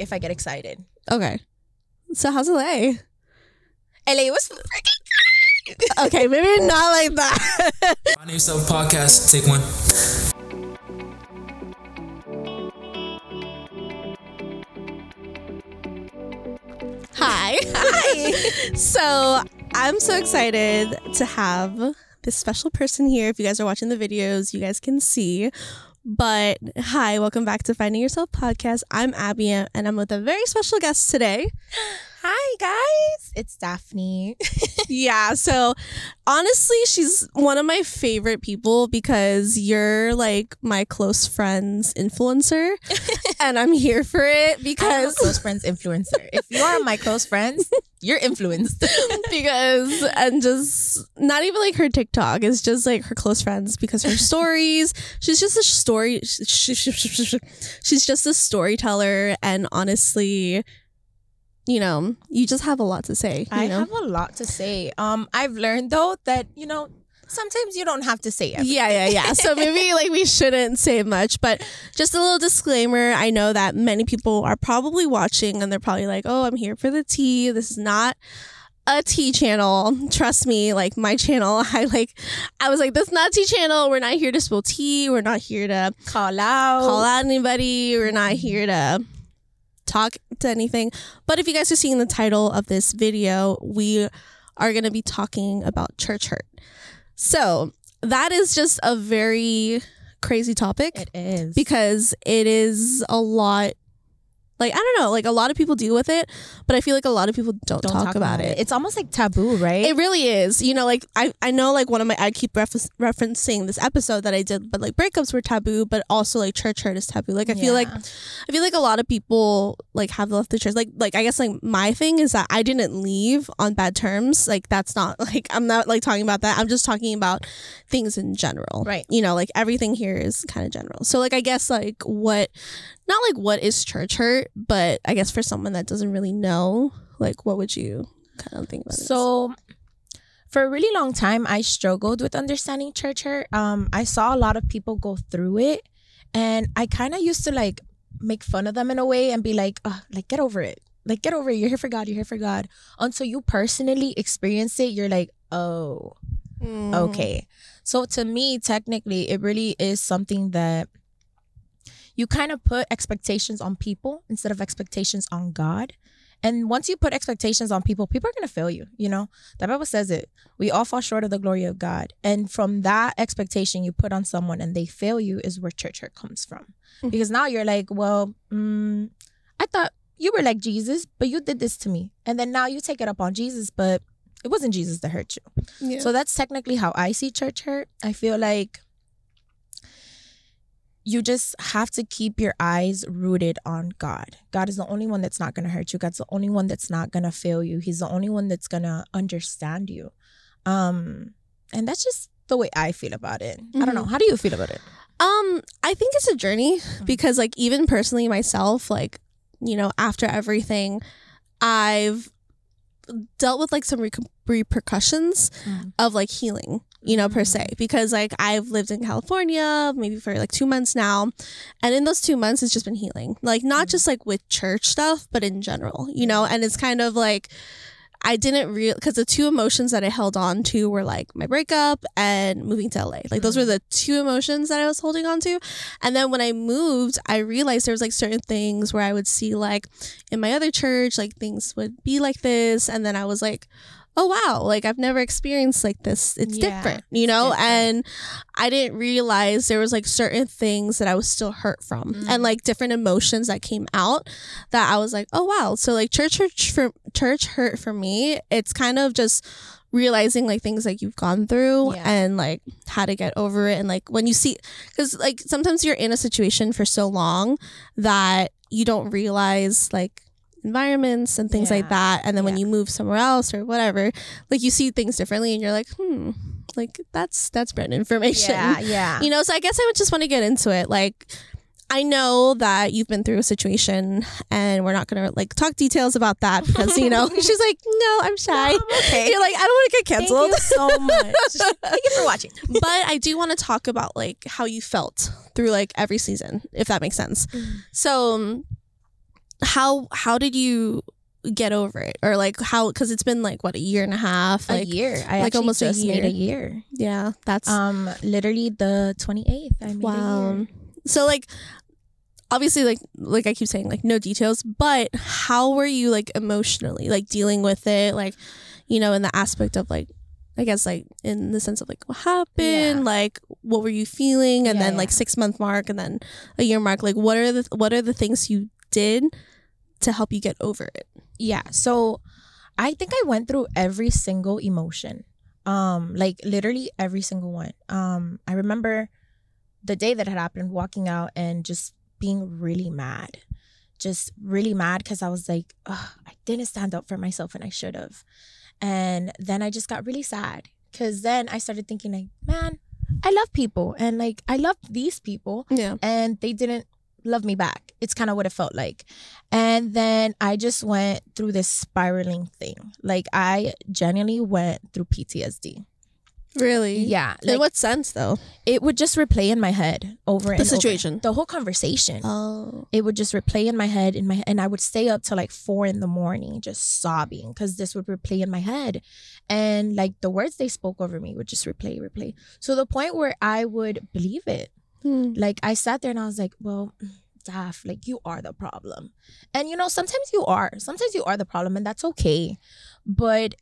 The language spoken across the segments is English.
if I get excited. Okay. So how's LA? LA was freaking Okay, maybe not like that. Find Yourself podcast. Take one. Hi. Hi. so I'm so excited to have this special person here. If you guys are watching the videos, you guys can see. But hi, welcome back to Finding Yourself podcast. I'm Abby and I'm with a very special guest today. Hi guys, it's Daphne. yeah, so honestly, she's one of my favorite people because you're like my close friend's influencer, and I'm here for it I am a because close friends influencer. If you are my close friends, you're influenced. because and just not even like her TikTok is just like her close friends because her stories. She's just a story. She's just a storyteller, and honestly, you know, you just have a lot to say. You I know? have a lot to say. Um, I've learned though that you know sometimes you don't have to say everything. Yeah, yeah, yeah. So maybe like we shouldn't say much, but just a little disclaimer. I know that many people are probably watching and they're probably like, "Oh, I'm here for the tea. This is not a tea channel. Trust me, like my channel, I like I was like, this is not tea channel. We're not here to spill tea. We're not here to Call out. call out anybody. We're not here to talk to anything. But if you guys are seeing the title of this video, we are going to be talking about church hurt. So that is just a very crazy topic It is because it is a lot. Like I don't know, like a lot of people deal with it, but I feel like a lot of people don't, don't talk, about, it. It's almost like taboo, right? It really is. You know, like I, I know like one of my I keep refer- referencing this episode that I did, but like breakups were taboo, but also like church hurt is taboo. Like I feel like I feel like a lot of people like have left the church. Like like I guess like my thing is that I didn't leave on bad terms. Like that's not like I'm not like talking about that. I'm just talking about things in general. Right. You know, like everything here is kind of general. So like I guess like what not like what is church hurt, but I guess for someone that doesn't really know, like what would you kind of think about it? So, for a really long time, I struggled with understanding church hurt. Um, I saw a lot of people go through it, and I kind of used to like make fun of them in a way and be like, oh, like get over it, like get over it. You're here for God. You're here for God." Until you personally experience it, you're like, "Oh, Mm. okay." So to me, technically, it really is something that you kind of put expectations on people instead of expectations on God. And once you put expectations on people, people are going to fail you. You know, the Bible says it. We all fall short of the glory of God. And from that expectation you put on someone and they fail you is where church hurt comes from. Mhm. Because now you're like, well, mm, I thought you were like Jesus, but you did this to me. And then now you take it up on Jesus, but it wasn't Jesus that hurt you. Yeah. So that's technically how I see church hurt. I feel like you just have to keep your eyes rooted on God. God is the only one that's not going to hurt you. God's the only one that's not going to fail you. He's the only one that's going to understand you. Um and that's just the way I feel about it. I don't know. How do you feel about it? Um, I think it's a journey because like even personally myself, like, you know, after everything, I've dealt with like some re- repercussions Mm. of like healing, you know, per se, mm. because like I've lived in California maybe for like two months now. And in those two months, it's just been healing, like not mm. just like with church stuff, but in general, you know, and it's kind of like, I didn't real because the two emotions that I held on to were like my breakup and moving to LA. Like those were mm. the two emotions that I was holding on to. And then when I moved, I realized there was like certain things where I would see like in my other church, like things would be like this. And then I was like, oh wow, like I've never experienced like this. It's Yeah, different, you know? different. And I didn't realize there was like certain things that I was still hurt from Mm. and like different emotions that came out that I was like, oh wow. So like church hurt for church hurt for me, it's kind of just realizing like things like you've gone through Yeah. and like how to get over it and like when you see because like sometimes you're in a situation for so long that you don't realize like environments and things like that and then when you move somewhere else or whatever like you see things differently and you're like hmm like that's that's brand information Yeah, yeah. you know so i guess i would just want to get into it like i know that you've been through a situation and we're not gonna like talk details about that because you know she's like no i'm shy I'm okay. you're like i don't want to get you so much. Thank you for watching. but i do want to talk about like how you felt through like every season if that makes sense Mm. so um, how how did you get over it or like how because it's been like what a year and a half like a year. I like almost a just made a year. yeah that's Um, literally the twenty eighth. I made a wow year. so like obviously like like i keep saying like no details but how were you like emotionally like dealing with it like you know in the aspect of like i guess like in the sense of like what happened Yeah. like what were you feeling and Yeah, then yeah. like six month mark and then a year mark like what are the what are the things you did to help you get over it Yeah. So I think I went through every single emotion. Um, like literally every single one. Um, I remember the day that had happened, walking out and just being really mad. Just really mad because I was like, I didn't stand up for myself and I should have. And then I just got really sad because then I started thinking like, man, I love people and like I love these people yeah and they didn't love me back. It's kind of what it felt like. And then I just went through this spiraling thing. Like I genuinely went through PTSD. really Yeah. in what sense though it would just replay in my head over and the over. situation The whole conversation. oh it would just replay in my head in my and I would stay up till like four in the morning just sobbing because this would replay in my head. And like the words they spoke over me would just replay, replay. So the point where I would believe it Hmm. like I sat there and I was like, well, Daph, like you are the problem. And you know, sometimes you are. Sometimes you are the problem and that's okay. But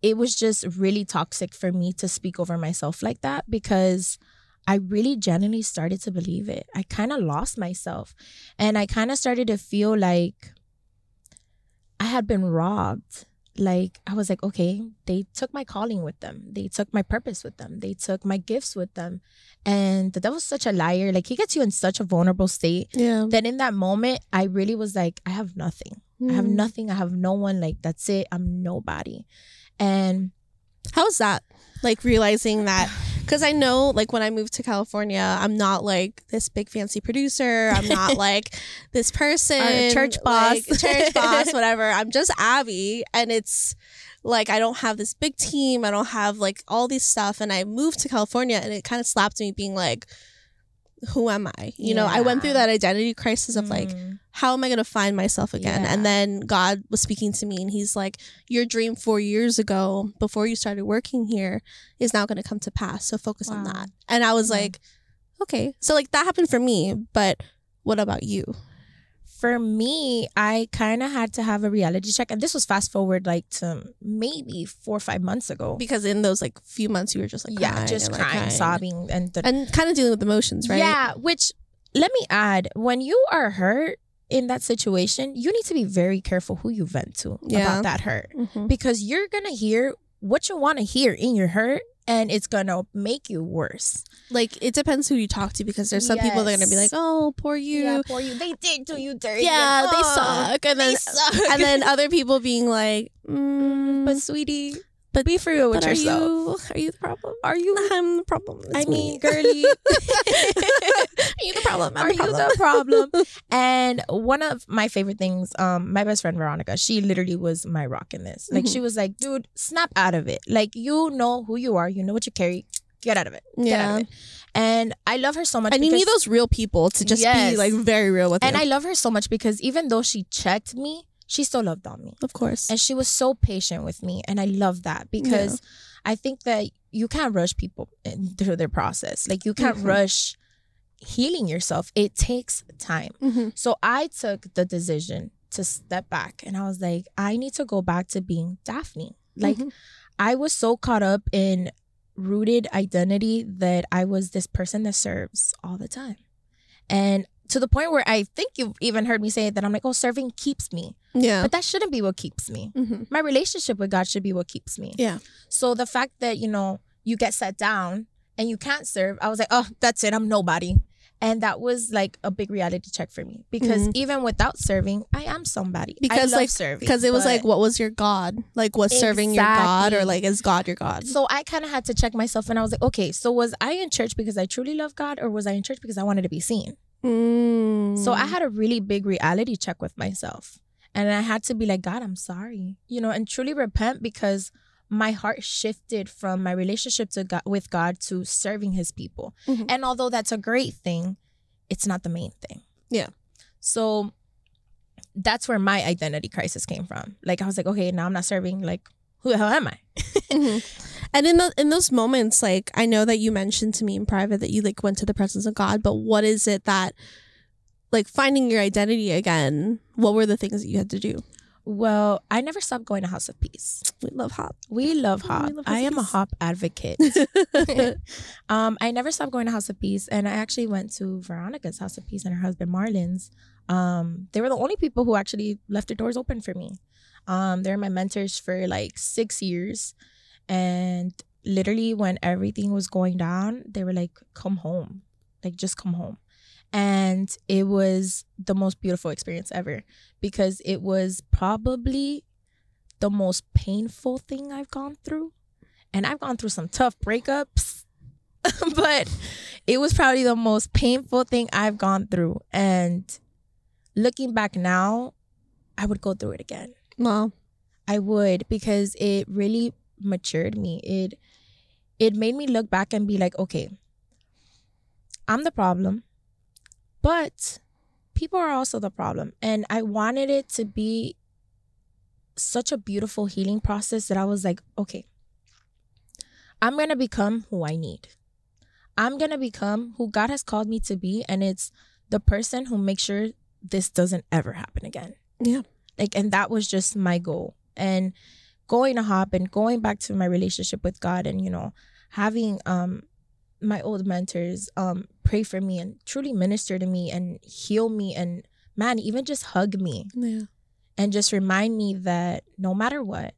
it was just really toxic for me to speak over myself like that because I really genuinely started to believe it. I kind of lost myself and I kind of started to feel like I had been robbed. Like I was like, okay, they took my calling with them. They took my purpose with them. They took my gifts with them. And the devil's such a liar. Like he gets you in such a vulnerable state yeah that in that moment, I really was like, I have nothing. I have Hmm. nothing. I have no one. Like that's it. I'm nobody. And How's that? Like realizing that because I know like when I moved to California, I'm not like this big fancy producer. I'm not like this person, church like, boss. church boss, whatever. I'm just Abby, and it's like I don't have this big team. I don't have like all these stuff, and I moved to California, and it kind of slapped me, being like, "Who am I?" You know, I went through that identity crisis of like mm, how am I going to find myself again? Yeah. And then God was speaking to me and he's like, Your dream four years ago, before you started working here, is now going to come to pass. So focus on that. And I was Yeah. like, Okay. So, like, that happened for me. But what about you? For me, I kind of had to have a reality check. And this was fast forward like to maybe four or five months ago. Because in those like few months, you were just like, yeah, crying just like, crying, sobbing, and the, And kind of dealing with emotions, right? Yeah, which let me add, when you are hurt in that situation, you need to be very careful who you vent to Yeah. about that hurt Mhm. because you're gonna hear what you want to hear in your hurt, and it's gonna make you worse. Like, it depends who you talk to because there's some people that are to be like, Oh, poor you. Yeah, poor you. They did do you dirty. Yeah, and, they oh, suck. And then, They suck. and then other people being like, mm, but sweetie, but be for real with but are you are you the problem? Are you? I'm the problem. It's I me. mean, girly. are you the problem? I'm Are the you problem. the problem? and one of my favorite things, um, my best friend Veronica, she literally was my rock in this. Like Mhm. she was like, dude, snap out of it. Like you know who you are, you know what you carry. Get out of it. Get out Yeah. of it. And I love her so much. And you need those real people to just be like very real with her. And you. I love her so much because even though she checked me, she still loved on me. of course. And she was so patient with me. And I love that because I think that you can't rush people in- through their process. Like you can't Mhm. rush healing yourself. It takes time. Mhm. So I took the decision to step back and I was like, I need to go back to being Daphne. Like Mhm. I was so caught up in rooted identity that I was this person that serves all the time. And to the point where I think you've even heard me say it that I'm like, oh, serving keeps me. yeah. But that shouldn't be what keeps me. Mhm. My relationship with God should be what keeps me. Yeah. So the fact that, you know, you get set down and you can't serve, I was like, oh, that's it. I'm nobody. And that was like a big reality check for me because Mhm. even without serving, I am somebody. I Because love like serving because it was like what was your god? Like was serving your god or like is God your god? So I kind of had to check myself and I was like, okay, so was I in church because I truly love God or was I in church because I wanted to be seen? Mm. So I had a really big reality check with myself. And I had to be like, God, I'm sorry. You know, and truly repent because my heart shifted from my relationship to God, with God to serving his people. Mhm. And although that's a great thing, it's not the main thing. Yeah. So that's where my identity crisis came from. Like I was like, okay, now I'm not serving. Like who the hell am I? Mhm. And in the in those moments, like I know that you mentioned to me in private that you like went to the presence of God, but what is it that like finding your identity again, what were the things that you had to do? Well, I never stopped going to House of Peace. We love hop. We love hop. we love I am a hop advocate. um, I never stopped going to House of Peace, and I actually went to Veronica's House of Peace and her husband Marlin's. Um, they were the only people who actually left their doors open for me. Um, they're my mentors for like six years, and literally when everything was going down, they were like, "Come home, like just come home." And it was the most beautiful experience ever because it was probably the most painful thing I've gone through. And I've gone through some tough breakups, but it was probably the most painful thing I've gone through. And looking back now, I would go through it again. Wow. I would because it really matured me. It it made me look back and be like, okay, I'm the problem, but people are also the problem. And I wanted it to be such a beautiful healing process that I was like, okay, I'm going to become who I need. I'm going to become who God has called me to be. And it's the person who makes sure this doesn't ever happen again. Yeah. Like, and that was just my goal. And going to hop and going back to my relationship with God and, you know, having um my old mentors um pray for me and truly minister to me and heal me and man, even just hug me Yeah. and just remind me that no matter what,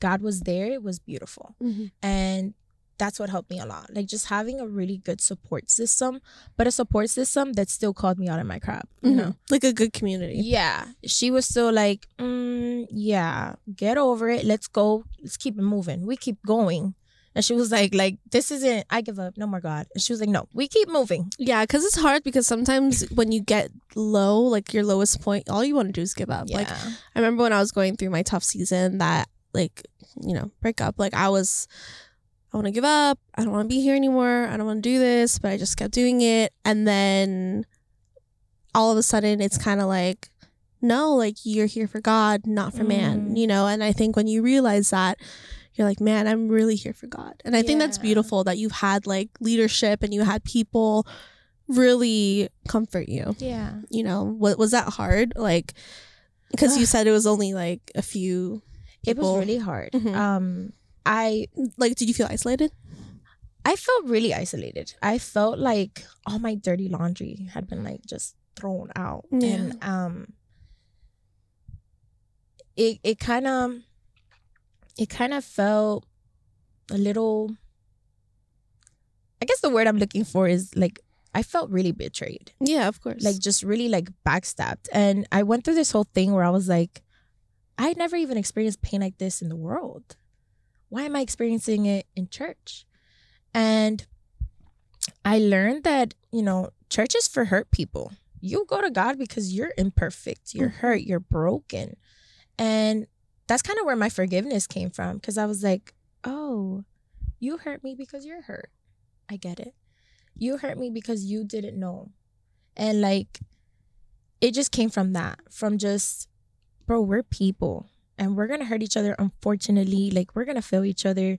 God was there. It was beautiful. Mhm. And that's what helped me a lot. Like just having a really good support system, but a support system that still called me out of my crap. You know? Like a good community. Yeah. She was still like, mm, yeah, get over it. Let's go. Let's keep it moving. We keep going. And she was like, like, this isn't I give up. No more God. And she was like, no, we keep moving. Yeah, because it's hard because sometimes when you get low, like your lowest point, all you want to do is give up. Yeah. Like I remember when I was going through my tough season that like, you know, breakup, like I was I want to give up. I don't want to be here anymore. I don't want to do this, but I just kept doing it. And then all of a sudden it's kind of like no, like you're here for God, not for man, Mhm. you know? And I think when you realize that you're like, man, I'm really here for God. And I think that's beautiful that you've had like leadership and you had people really comfort you yeah. you know what was that hard like because you said it was only like a few It was people. really hard. Mhm. Um I like did you feel isolated I felt really isolated. I felt like all my dirty laundry had been like just thrown out. Yeah. And um it it kind of it kind of felt a little I guess the word I'm looking for is like I felt really betrayed. yeah of course Like just really like backstabbed. And I went through this whole thing where I was like I never even experienced pain like this in the world. Why am I experiencing it in church? And I learned that, you know, church is for hurt people. You go to God because you're imperfect, you're Mhm. hurt, you're broken. And that's kind of where my forgiveness came from because I was like, oh, you hurt me because you're hurt. I get it. You hurt me because you didn't know. And like, it just came from that, from just, bro, we're people and we're to hurt each other. Unfortunately, like, we're to fail each other.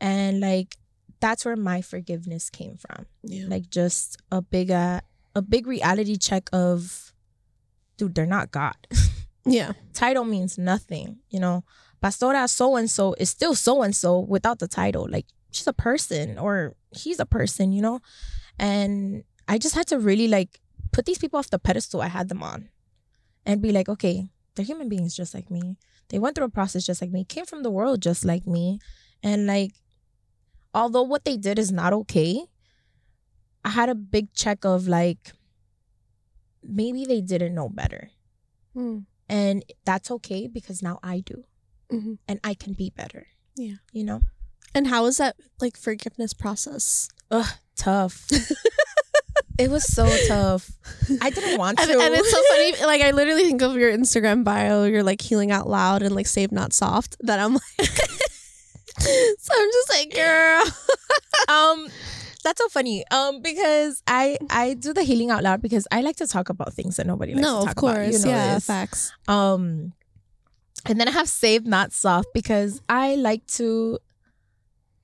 And like, that's where my forgiveness came from. yeah Like, just a big, uh, a big reality check of, dude, they're not God. yeah title means nothing. You know, Pastora so and so is still so and so without the title. Like she's a person or he's a person, you know? And I just had to really like put these people off the pedestal I had them on and be like, okay, they're human beings just like me. They went through a process just like me, came from the world just like me. And like, although what they did is not okay, I had a big check of like, maybe they didn't know better. Mm. And that's okay because now I do Mhm. and I can be better. Yeah. You know? and how was that like forgiveness process Ugh, tough. it was so tough. I didn't want to. and, and it's so funny like i literally think of your instagram bio you're like healing out loud and like save not soft that i'm like so i'm just like girl um That's so funny. Um, because I I do the healing out loud because I like to talk about things that nobody likes no, to talk of course. about. You know yeah, this. facts. Um, and then I have saved not soft because I like to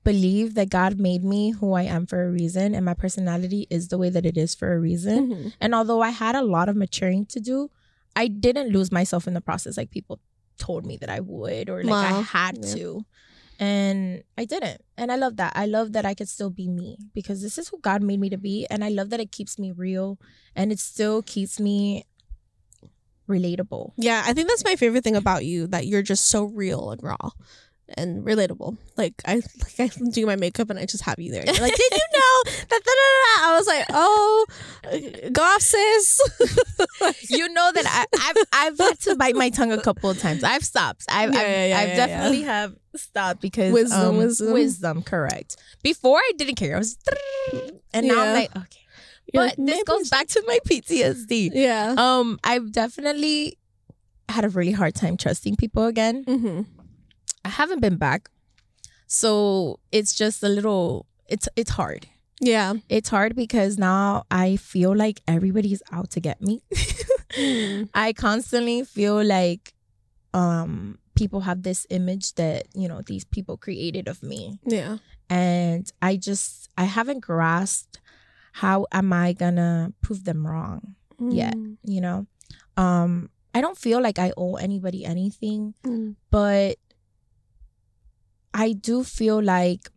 believe that God made me who I am for a reason, and my personality is the way that it is for a reason. Mhm. And although I had a lot of maturing to do, I didn't lose myself in the process like people told me that I would or like I had Yeah. to. And I didn't. And I love that. I love that I could still be me because this is who God made me to be. And I love that it keeps me real and it still keeps me relatable. Yeah, I think that's my favorite thing about you that you're just so real and raw and relatable. Like I like I do my makeup and I just have you there. You're like, did you know that? Da, da, da? I was like, oh, go off, sis. you know that I, I've I've had to bite my tongue a couple of times. I've stopped. I've Yeah, I've, yeah, I've yeah, definitely have stopped because Wisdom, um, wisdom. wisdom. Correct. Before I didn't care. I was, and now. I'm like, okay. You're But like, this goes back to my PTSD. Yeah. Um, I've definitely had a really hard time trusting people again. Mm-hmm. I haven't been back, so it's just a little. It's it's hard. Yeah. It's hard because now I feel like everybody's out to get me. Mm. I constantly feel like um people have this image that, you know, these people created of me. Yeah. And I just I haven't grasped how am I gonna prove them wrong. Mm. you know? Um I don't feel like I owe anybody anything, Mm. but I do feel like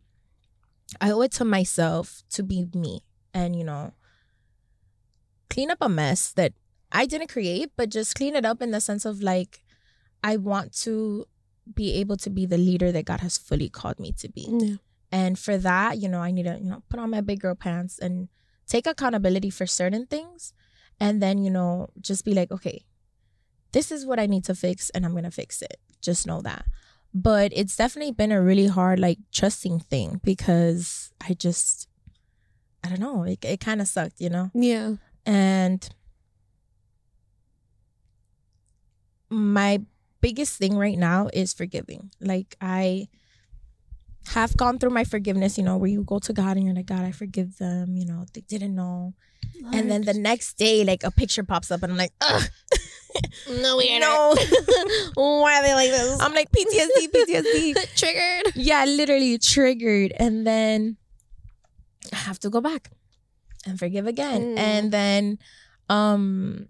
I owe it to myself to be me and, you know, clean up a mess that I didn't create, but just clean it up in the sense of like, I want to be able to be the leader that God has fully called me to be. Yeah. And for that, you know, I need to, you know, put on my big girl pants and take accountability for certain things. And then, you know, just be like, okay, this is what I need to fix and I'm going to fix it. Just know that. But it's definitely been a really hard, like, trusting thing because I just, I don't know, it, it kind of sucked, you know? Yeah. And my biggest thing right now is forgiving. Like I have gone through my forgiveness, you know, where you go to God and you're like, God, I forgive them, you know, they didn't know. And then the next day, like a picture pops up and I'm like, ugh. no, we no. Why are they like this? I'm like PTSD, PTSD. triggered. yeah, literally triggered. And then I have to go back and forgive again. Mm. And then um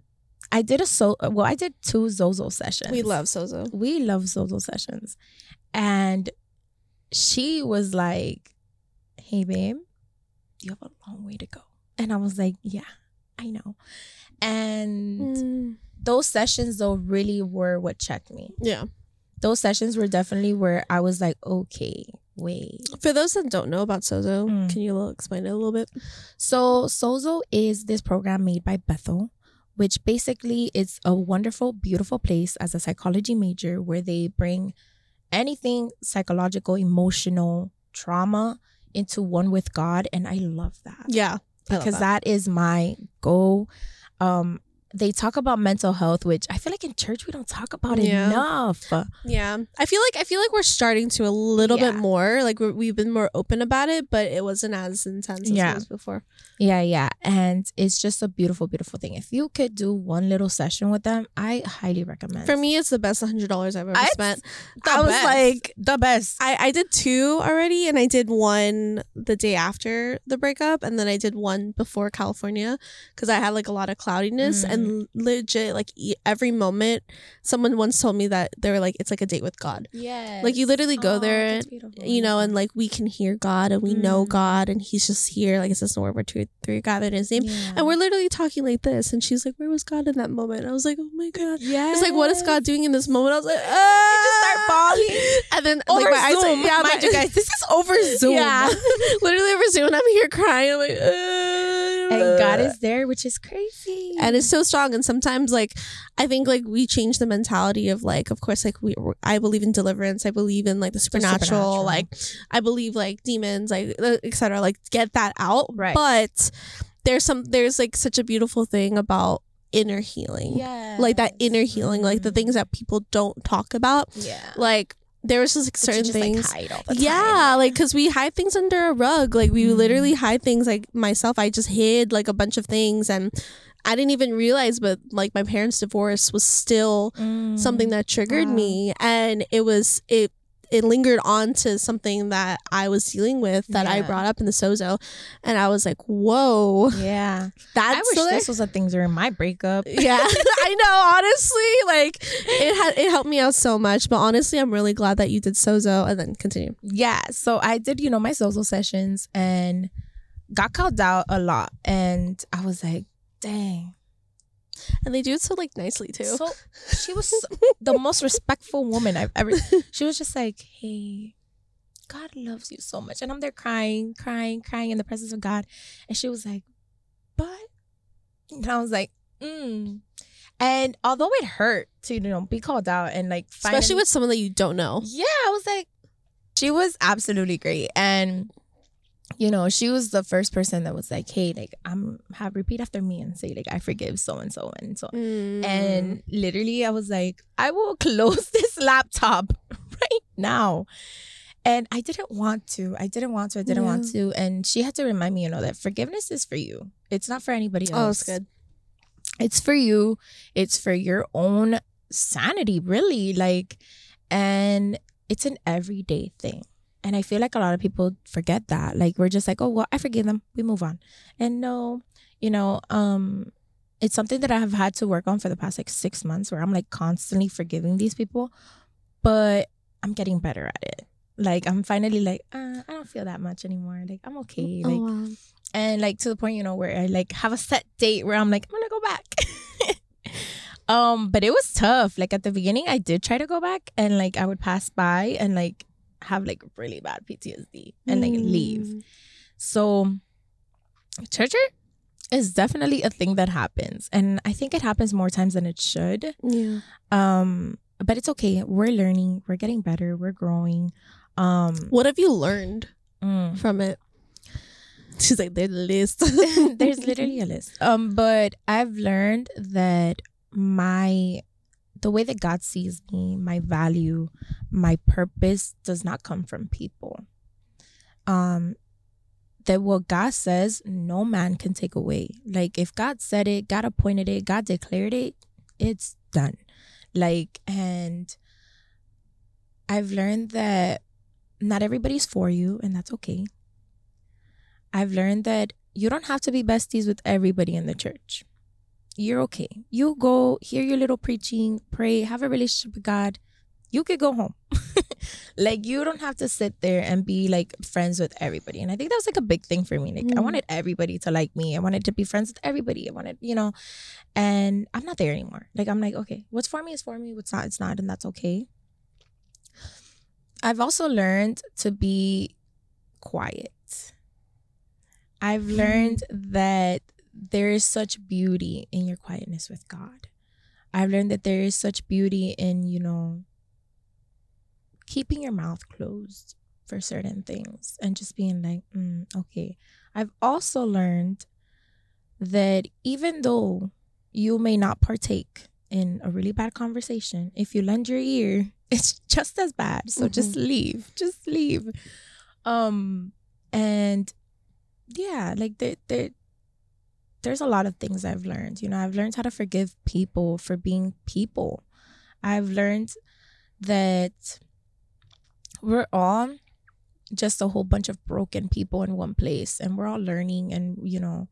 I did a so well, I did two Sozo sessions. We love Sozo. we love Sozo sessions. And she was like, Hey babe, you have a long way to go. And I was like, Yeah, I know. And Mm. those sessions though really were what checked me. Yeah. Those sessions were definitely where I was like, okay, wait. For those that don't know about Sozo, Mm. can you explain it a little bit? So Sozo is this program made by Bethel, which basically is a wonderful, beautiful place as a psychology major where they bring anything psychological, emotional, trauma into one with God. And I love that. Yeah. because that is my goal. Um, they talk about mental health, which I feel like in church we don't talk about Yeah. enough. Yeah, I feel like I feel like we're starting to a little bit more. Like we're, we've been more open about it, but it wasn't as intense as Yeah. it was before. Yeah, yeah, and it's just a beautiful, beautiful thing. If you could do one little session with them, I highly recommend. For me, it's the best hundred dollars I've ever I- spent. I was best. like, the best. I I did two already, and I did one the day after the breakup, and then I did one before California because I had like a lot of cloudiness Mm. and legit like e- every moment. Someone once told me that they were like, it's like a date with God. yeah, Like you literally go there, you know, and like we can hear God and we know Mm. God and He's just here. Like it says in War Two, three God in His name, and we're literally talking like this. And she's like, "Where was God in that moment?" I was like, "Oh my God." yeah, It's like, what is God doing in this moment? I was like, ah! just start bawling. and then Over like, my eyes- Zoom, yeah, mind my- you guys, this is over Zoom. Yeah, literally over Zoom. And I'm here crying. I'm like, and God is there, which is crazy. and it's so strong. And sometimes, like, I think like we change the mentality of like, of course, like we, I believe in deliverance. I believe in like the supernatural. supernatural. Like, I believe like demons, like uh, etc. Like, get that out. Right. But there's some, there's like such a beautiful thing about inner healing. yeah, Like that inner healing, like the things that people don't talk about. Yeah, Like there was just like certain just, like, things. hide all the time. yeah, like because we hide things under a rug. Like we Mhm. literally hide things. Like myself, I just hid like a bunch of things, and I didn't even realize. But like my parents' divorce was still Mm. something that triggered Wow. me, and it was it. It lingered on to something that I was dealing with that I brought up in the sozo, and I was like, "Whoa, Yeah, that's I wish there?" this was a thing during my breakup. yeah i know honestly. Like it had it helped me out so much. But honestly i'm really glad that you did sozo and then continue. Yeah so i did you know my Sozo sessions and got called out a lot. And i was like dang and they do it so like nicely too so she was the most respectful woman i've ever she was just like hey god loves you so much and i'm there crying crying crying in the presence of god and she was like but and i was like mm. and although it hurt to you know be called out and like especially with someone that you don't know yeah, I was like, she was absolutely great. And, you know, she was the first person that was like, hey, like, I'm, have repeat after me and say, like, I forgive so and so and so. Mm. And literally, I was like, I will close this laptop right now. And I didn't want to. I didn't want to. I didn't want to. And she had to remind me, you know, that forgiveness is for you. It's not for anybody else oh it's good it's for you it's for your own sanity really like and it's an everyday thing and i feel like a lot of people forget that. Like we're just like oh well i forgive them. We move on. And no you know um it's something that i have had to work on for the past like six months where i'm like constantly forgiving these people but i'm getting better at it. Like i'm finally like uh, i don't feel that much anymore. Like i'm okay. Like oh wow. and like to the point you know where i like have a set date where i'm like i'm gonna go back. Um but it was tough. Like at the beginning i did try to go back and like i would pass by and like have like really bad ptsd and like leave. Mm. so church is definitely a thing that happens and i think it happens more times than it should. Yeah. Um but it's okay. We're learning. We're getting better. We're growing. Um what have you learned mm. from it? She's like there's a list. There's literally a list. Um, but I've learned that my the way that God sees me, my value, my purpose does not come from people. Um that what God says, no man can take away. Like if God said it, God appointed it, God declared it, it's done. Like and I've learned that not everybody's for you and that's okay. I've learned that you don't have to be besties with everybody in the church. You're okay. You go hear your little preaching, pray, have a relationship with God. You could go home. like you don't have to sit there and be like friends with everybody. And I think that was like a big thing for me. Like I Mm. wanted everybody to like me. I wanted to be friends with everybody. I wanted, you know, and I'm not there anymore. Like I'm like, okay, what's for me is for me. What's not, it's not, and that's okay. I've also learned to be quiet. I've learned that there is such beauty in your quietness with God. I've learned that there is such beauty in, you know, keeping your mouth closed for certain things and just being like, mm, okay. I've also learned that even though you may not partake in a really bad conversation, if you lend your ear, it's just as bad. So just leave. Just leave. Um and yeah, like there there there's a lot of things I've learned. You know, I've learned how to forgive people for being people. I've learned that we're all just a whole bunch of broken people in one place and we're all learning and you know,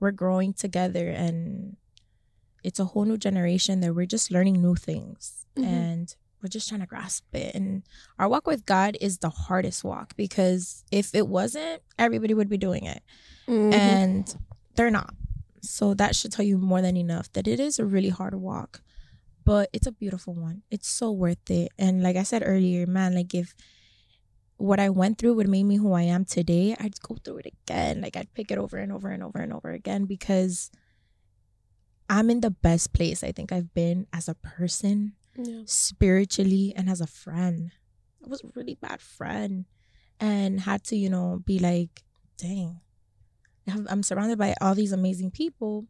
we're growing together and it's a whole new generation that we're just learning new things Mhm. and we're just trying to grasp it and our walk with god is the hardest walk because if it wasn't everybody would be doing it Mhm. and they're not so that should tell you more than enough that it is a really hard walk but it's a beautiful one it's so worth it and like i said earlier man like if what i went through would make me who i am today i'd go through it again like i'd pick it over and over and over and over again because i'm in the best place i think i've been as a person Yeah. spiritually and as a friend. I was a really bad friend and had to, you know, be like, dang, I'm surrounded by all these amazing people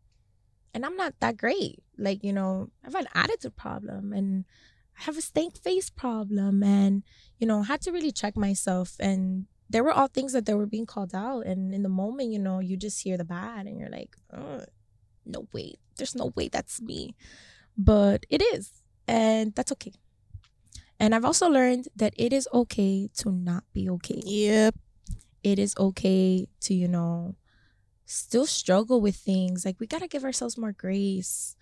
and I'm not that great. Like, you know, I have an attitude problem and I have a stank face problem and you know, had to really check myself and there were all things that they were being called out and in the moment, you know, you just hear the bad and you're like, no way. There's no way that's me. But it is. And that's okay. And I've also learned that it is okay to not be okay. Yep. It is okay to, you know, still struggle with things. Like we got to give ourselves more grace.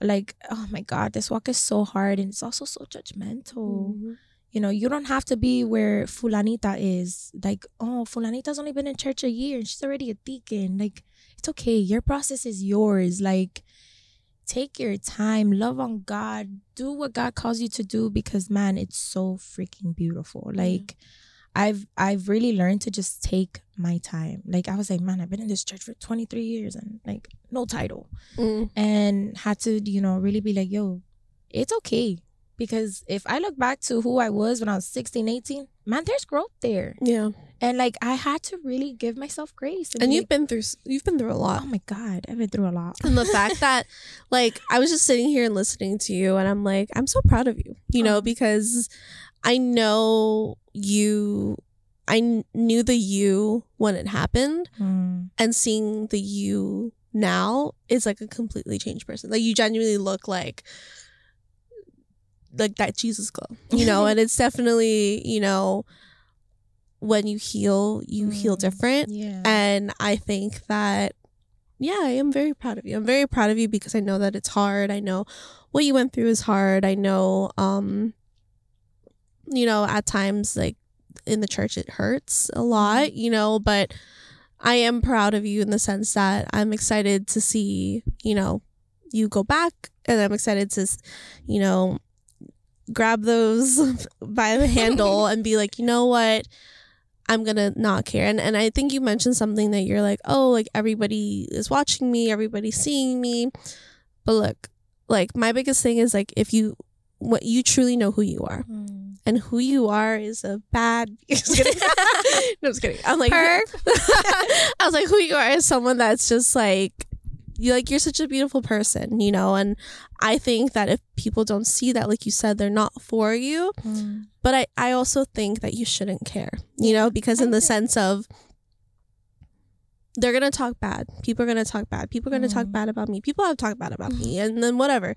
Like, oh my God, this walk is so hard and it's also so judgmental. Mhm. You know, you don't have to be where Fulanita is. Like, oh, Fulanita's only been in church a year and she's already a deacon. Like, it's okay. Your process is yours. Like, take your time, love on God, do what God calls you to do because man, it's so freaking beautiful. Like I've I've really learned to just take my time. Like I was like, man, I've been in this church for 23 years and like no title. Mm. And had to, you know, really be like, yo, it's okay. Because if I look back to who I was when I was 16, 18, man, there's growth there. Yeah. And like I had to really give myself grace. And be you've been through you've been through a lot. oh my God, I've been through a lot. and the fact that like I was just sitting here and listening to you and I'm like I'm so proud of you you know because I know you I knew the you when it happened Mm. and seeing the you now is like a completely changed person like you genuinely look like like that Jesus glow you know and it's definitely you know when you heal you heal Mm. different Yeah. and I think that, yeah, I am very proud of you. I'm very proud of you because I know that it's hard. I know what you went through is hard. I know, um, you know, at times, like in the church, it hurts a mm-hmm. lot, you know, but I am proud of you in the sense that I'm excited to see, you know, you go back and I'm excited to, you know, grab those by the handle and be like, you know what? I'm gonna not care. And and I think you mentioned something that you're like, oh, like everybody is watching me, everybody's seeing me. But look, like my biggest thing is like if you what you truly know who you are. Mm. And who you are is a bad just kidding. no, just kidding. I'm like Perk. I was like, who you are is someone that's just like you like you're such a beautiful person, you know, and I think that if people don't see that, like you said, they're not for you Mm. but I, I also think that you shouldn't care you know because in the sense of they're gonna talk bad people are gonna talk bad people are gonna talk Mhm. bad about me people have talked bad about me and then whatever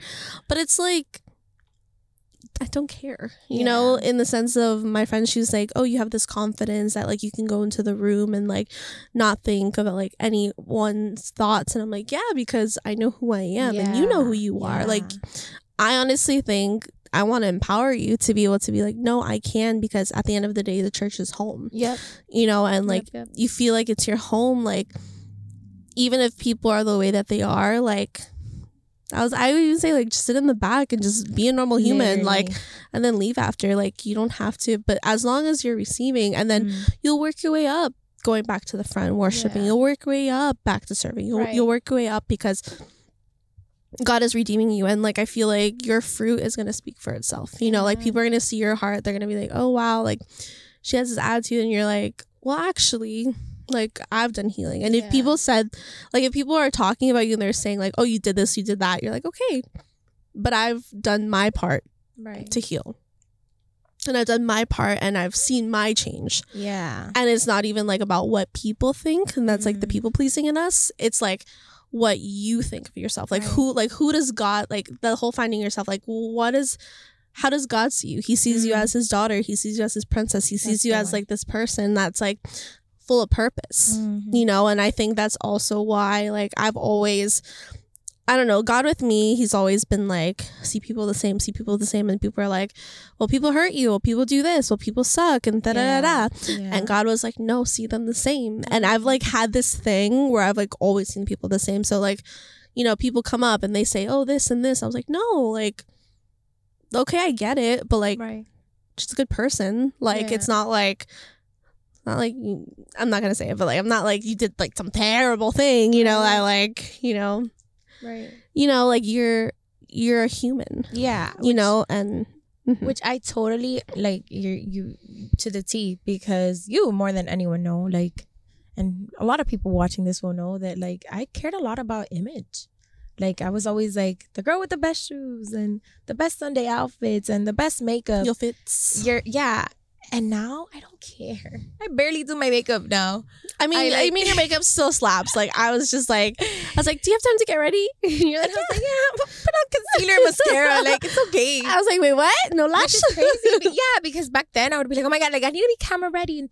but it's like I don't care, you know, in the sense of my friend, she was like, Oh, you have this confidence that like you can go into the room and like not think of like anyone's thoughts. And I'm like, Yeah, because I know who I am and you know who Yeah, you are. yeah. Like, I honestly think I want to empower you to be able to be like, no, I can because at the end of the day, the church is home, Yep. you know, and like yep, yep. you feel like it's your home. Like, even if people are the way that they are, like, I was, I would even say, like, just sit in the back and just be a normal human, like, and then leave after. Like, you don't have to, but as long as you're receiving, and then Mm. you'll work your way up going back to the front worshiping Yeah. you'll work your way up back to serving you'll, Right. you'll work your way up because god is redeeming you and like i feel like your fruit is going to speak for itself you know like people are going to see your heart they're going to be like oh wow like she has this attitude and you're like well actually like i've done healing and if Yeah. people said like if people are talking about you and they're saying like oh you did this you did that you're like okay but i've done my part right. to heal and i've done my part and i've seen my change yeah. and it's not even like about what people think and that's like the Mhm. people pleasing in us it's like what you think of yourself like Right. who like who does god like the whole finding yourself like what is how does god see you he sees you Mhm. as his daughter he sees you as his princess he sees That's you as like this person that's like full of purpose Mhm. you know and i think that's also why like i've always i don't know god with me he's always been like see people the same see people the same and people are like well people hurt you well people do this well people suck and da da da da and God was like, no, see them the same. And I've like had this thing where I've like always seen people the same. So like, you know, people come up and they say, oh, this and this. I was like, no, like, okay, I get it, but like, right. she's a good person. Like, Yeah. it's not like, not like I'm not gonna say it, but like I'm not like you did like some terrible thing, you know. I like, you know, Right. you know, like you're you're a human, Yeah. you which- know, and mhm. which I totally like you you to the T because you more than anyone know like and a lot of people watching this will know that like I cared a lot about image. Like I was always like the girl with the best shoes and the best Sunday outfits and the best makeup. Your fits. You're yeah. And now I don't care. I barely do my makeup now. I mean, I I, mean, your makeup still slaps. Like I was just like, I was like, do you have time to get ready? And you're And like, I was like, yeah, put on concealer and mascara. Like it's okay. I was like, wait, what? No Which lash. is crazy. But yeah, because back then I would be like, oh my god, like I need to be camera ready and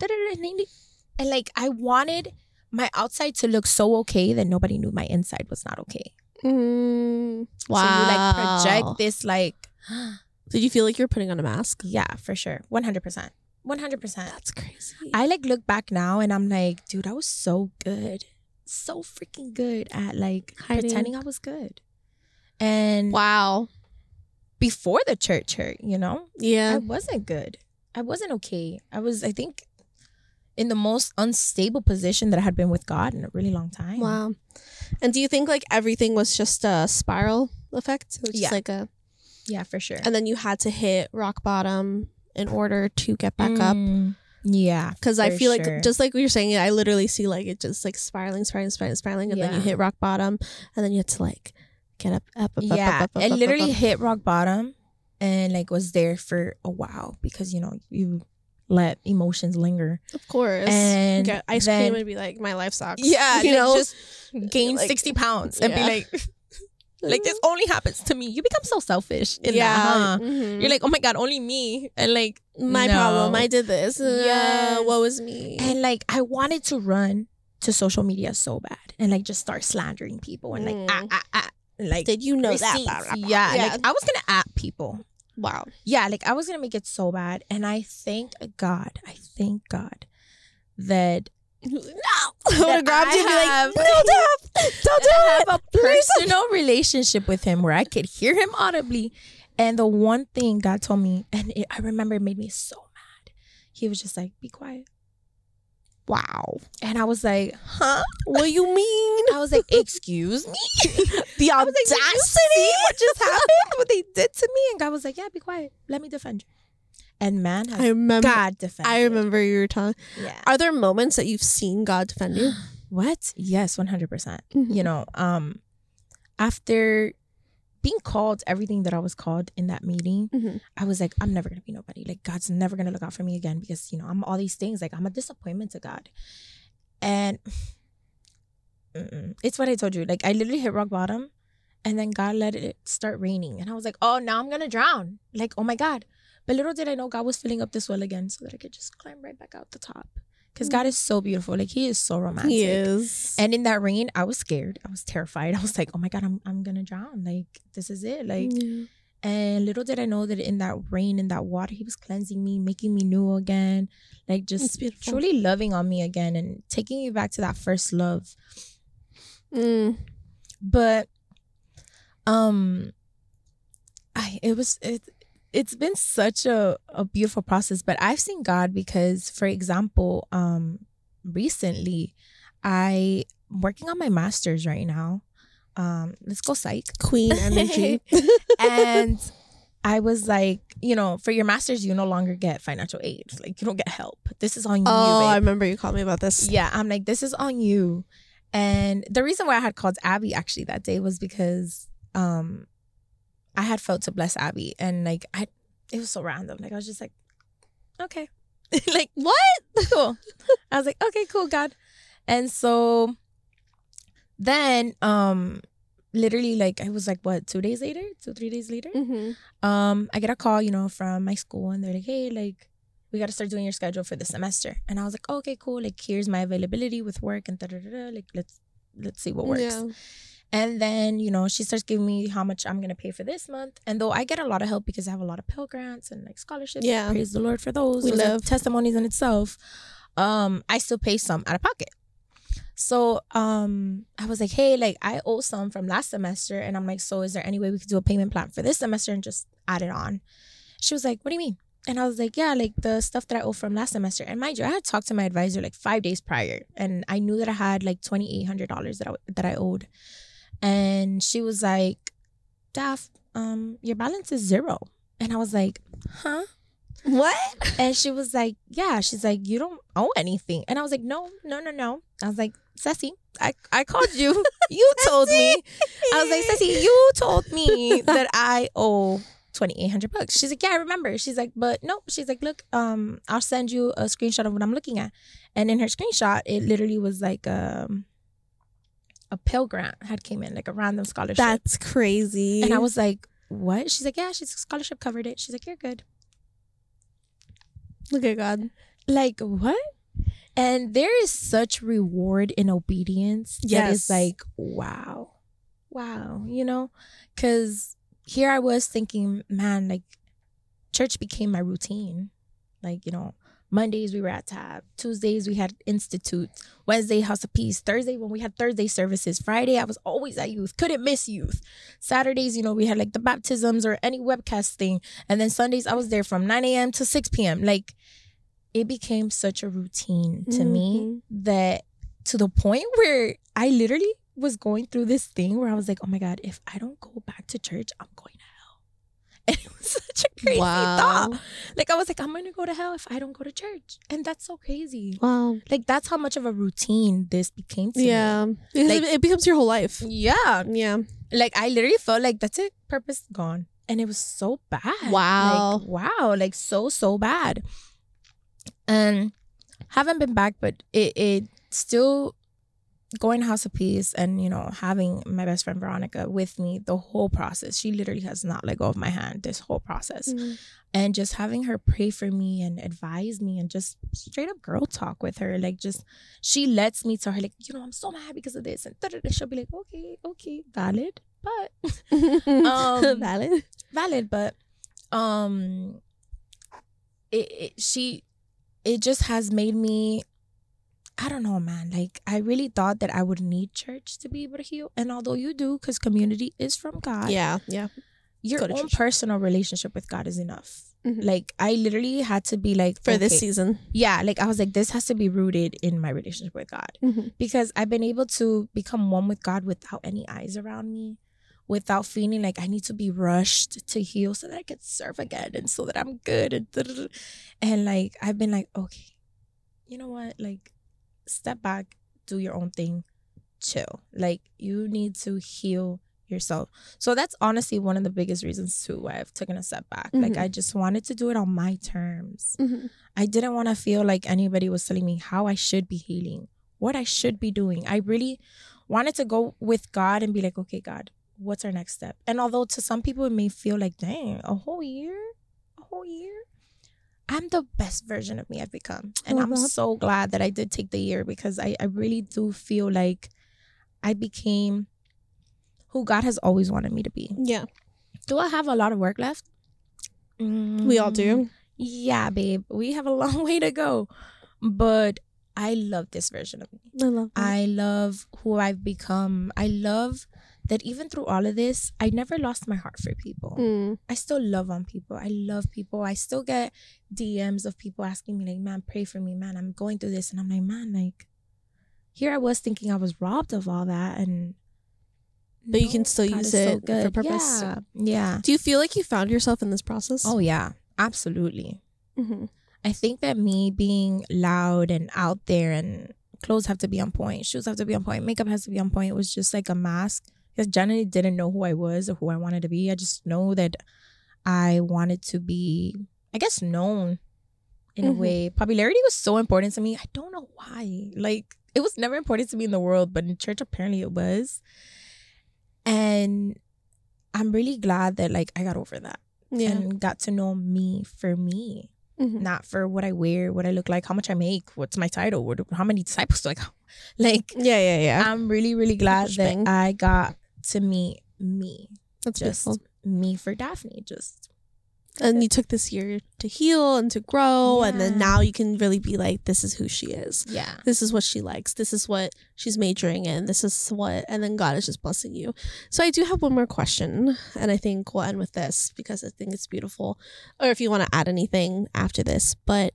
and like I wanted my outside to look so okay that nobody knew my inside was not okay. Mm, wow. So you like project this like Did you feel like you were putting on a mask? yeah, for sure. 100%. 100%. That's crazy. I like look back now and I'm like, dude, I was so good. So freaking good at like Hiding. pretending I was good. And wow. before the church hurt, you know, Yeah. I wasn't good. I wasn't okay. I was, I think, in the most unstable position that I had been with God in a really long time. Wow. And do you think like everything was just a spiral effect? Which Yeah. like a, Yeah, for sure. and then you had to hit rock bottom in order to get back up. Mm, Yeah. Because I feel sure. like just like you're saying, I literally see like it just like spiraling, spiraling, spiraling, spiraling, and then you hit rock bottom, and then you have to like get up, up, up, up, yeah. up, up, up, it up, literally up, up. hit rock bottom and like was there for a while because, you know, you let emotions linger. Of course. And get ice then- cream and be like, my life sucks. Yeah, you know. just gain Like, 60 pounds and yeah. be like, like this only happens to me. You become so selfish in yeah. that, huh? mhm. You're like, oh my god, only me, and like my no. problem. I did this. Uh, Yes. was me. and like I wanted to run to social media so bad and like just start slandering people and like Mm. ah, ah, ah, like did you know that? receipts. Blah, blah, blah. Yeah, like I was gonna at people. wow. Yeah, like I was gonna make it so bad, and I thank God, I thank God that No. I would have grabbed I you and be like, no, don't, don't do I it. have a personal relationship with him where I could hear him audibly. And the one thing God told me, and it, I remember it made me so mad. He was just like, "Be quiet." Wow. And I was like, "Huh?" What do you mean? I was like, "Excuse me." The was like, audacity. what just happened? What they did to me?" And God was like, "Yeah, be quiet. Let me defend you." And man, has I remember. God defended. I remember you were telling. Yeah. Are there moments that you've seen God defend you? What? Yes, one hundred percent. Mhm. you know um after being called everything that i was called in that meeting Mhm. i was like i'm never gonna be nobody like god's never gonna look out for me again because you know i'm all these things like i'm a disappointment to god and it's what i told you like i literally hit rock bottom and then god let it start raining and i was like oh now i'm gonna drown like oh my god but little did i know god was filling up this well again so that i could just climb right back out the top because god is so beautiful like he is so romantic He is. and in that rain, I was scared. I was terrified. I was like, "Oh my god, I'm I'm gonna drown! Like this is it!" Like, Yeah. and little did I know that in that rain, in that water, He was cleansing me, making me new again, like just truly loving on me again and taking me back to that first love. Mm. But, um, I it was it. It's been such a, a beautiful process, but I've seen God because, for example, um, recently, I working on my master's right now. Um, let's go psych. Queen energy. and I was like, you know, for your master's, you no longer get financial aid. Like you don't get help. This is on you. oh, I remember you called me about this. Yeah, I'm like, this is on you. And the reason why I had called Abby actually that day was because um I had felt to bless Abby and like I it was so random. Like I was just like, okay. like What? cool. I was like, okay, cool, God. And so then um literally like I was like what, two days later? Two, three days later? Mm-hmm. um I get a call, you know, from my school and they're like, Hey, like we gotta start doing your schedule for the semester. And I was like, okay, cool. Like here's my availability with work and da da da da. Like let's let's see what works. Yeah. And then, you know, she starts giving me how much I'm gonna pay for this month. And though I get a lot of help because I have a lot of Pell Grants and like scholarships. Yeah. Praise the Lord for those. We those love- testimonies in itself. Um, I still pay some out of pocket. So um I was like, hey, like I owe some from last semester. And I'm like, so is there any way we could do a payment plan for this semester and just add it on? She was like, what do you mean? And I was like, yeah, like the stuff that I owe from last semester. And mind you, I had talked to my advisor like five days prior, and I knew that I had like twenty eight hundred dollars that I that I owed. And she was like, Daph, um, your balance is zero. And I was like, huh? What? And she was like, yeah. She's like, you don't owe anything. And I was like, no, no, no, no. I was like, Ceci, I, I called you. You told me. I was like, Ceci, you told me that I owe twenty eight hundred bucks. She's like, Yeah, I remember. She's like, but no. She's like, look, um, I'll send you a screenshot of what I'm looking at. And in her screenshot, it literally was like um a Pell Grant had came in, like a random scholarship. That's crazy. and I was like, What? She's like, Yeah, she's scholarship covered it. She's like, You're good. look at God. like what and there is such reward in obedience that Yes. is like wow wow you know because here i was thinking man like church became my routine like you know mondays we were at tab. Tuesdays we had institute. Wednesday house of peace. Thursday when we had thursday services. Friday i was always at youth. Couldn't miss youth. Saturdays you know we had like the baptisms or any webcast thing. And then sundays i was there from 9 a.m to 6 p.m like it became such a routine to me mm-hmm. that to the point where I literally was going through this thing where I was like, oh my God, if I don't go back to church, I'm going. And it was such a crazy thought. Like, I was like, I'm going to go to hell if I don't go to church. And that's so crazy. Wow. Like, that's how much of a routine this became to me. Yeah. Like- it, it becomes your whole life. Yeah. Yeah. Like, I literally felt like that's it. Purpose gone. And it was so bad. Wow. Like, wow. Like, so, so bad. And haven't been back, but it, it still going to House of Peace and, you know, having my best friend Veronica with me the whole process. She literally has not let go of my hand this whole process. And just having her pray for me and advise me and just straight up girl talk with her. Like, just, she lets me tell her, like, you know, I'm so mad because of this. And she'll be like, okay, okay, valid. But Um, Valid. valid but um it, it she it just has made me i don't know man like i really thought that i would need church to be able to heal and although you do because community is from god Yeah. Yeah. your own church. personal relationship with god is enough Mhm. like i literally had to be like For this season. yeah like i was like this has to be rooted in my relationship with god because I've been able to become one with God without any eyes around me, without feeling like I need to be rushed to heal so that I can serve again and so that I'm good and and like I've been like okay, you know what like step back, do your own thing, chill. Like you need to heal yourself. So that's honestly one of the biggest reasons too why I've taken a step back. Like Mhm. I just wanted to do it on my terms. Mhm. I didn't want to feel like anybody was telling me how I should be healing, what I should be doing. I really wanted to go with God and be like, okay, God, what's our next step? And although to some people it may feel like, dang, a whole year, a whole year, I'm the best version of me I've become. And I'm so glad that I did take the year because I, I really do feel like I became who God has always wanted me to be. Yeah. Do I have a lot of work left? We all Mm, do. yeah, babe, we have a long way to go. But I love this version of me. I love that. I love who I've become. I love that even through all of this, I never lost my heart for people. Mm. I still love on people. I love people. I still get DMs of people asking me, like, man, pray for me, man. I'm going through this. And I'm like, man, like, here I was thinking I was robbed of all that. And But you can still God use it for purpose. Yeah. yeah. Do you feel like you found yourself in this process? Oh, yeah. Absolutely. Mhm. I think that me being loud and out there and clothes have to be on point, shoes have to be on point, makeup has to be on point. It was just like a mask because generally didn't know who I was or who I wanted to be. I just know that I wanted to be, I guess, known in Mhm. a way. Popularity was so important to me. I don't know why. Like it was never important to me in the world, but in church apparently it was. And I'm really glad that like I got over that Yeah. and got to know me for me Mhm. not for what I wear, what I look like, how much I make, what's my title, what, how many disciples do I got. Like, Yeah, yeah, yeah. I'm really, really glad that I got to meet me, That's just beautiful. me for Daphne. Just And you took this year to heal and to grow, and then now you can really be like, this is who she is. yeah, This is what she likes. This is what she's majoring in. This is what, and then God is just blessing you. So I do have one more question, and I think we'll end with this because I think it's beautiful. Or if you want to add anything after this, but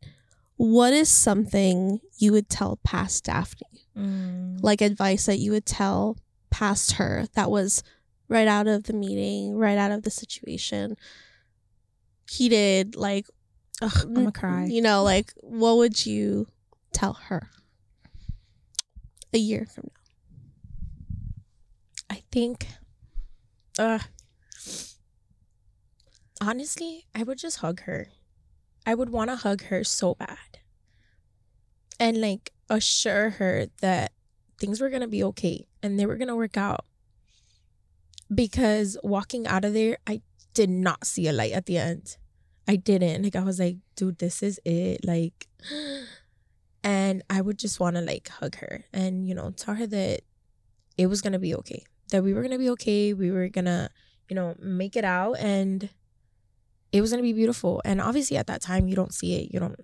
what is something you would tell past Daphne? Mm. like advice that you would tell past her that was right out of the meeting, right out of the situation, heated, like, Ugh, I'm gonna cry. you know, like, what would you tell her? a year from now? I think, uh, honestly, I would just hug her. I would want to hug her so bad. And like assure her that things were going to be okay and they were going to work out. Because walking out of there, I did not see a light at the end. I didn't. Like, I was like, dude, this is it. Like, and I would just want to like hug her and, you know, tell her that it was going to be okay that we were gonna be okay. We were gonna, you know, make it out and it was gonna be beautiful. And obviously at that time you don't see it. You don't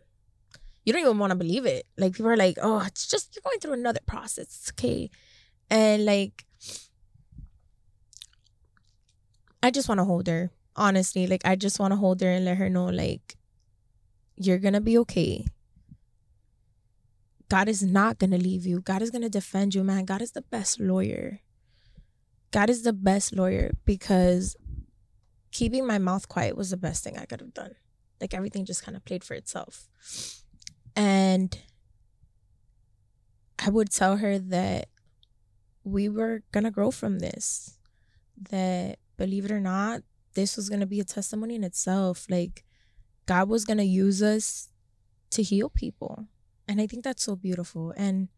you don't even want to believe it. Like people are like, oh, it's just you're going through another process. It's okay. And like I just want to hold her. Honestly, like I just want to hold her and let her know like you're going to be okay. God is not going to leave you. God is going to defend you, man. God is the best lawyer. God is the best lawyer because keeping my mouth quiet was the best thing I could have done. Like everything just kind of played for itself. And I would tell her that we were going to grow from this. That believe it or not, this was going to be a testimony in itself. Like God was going to use us to heal people. And I think that's so beautiful. And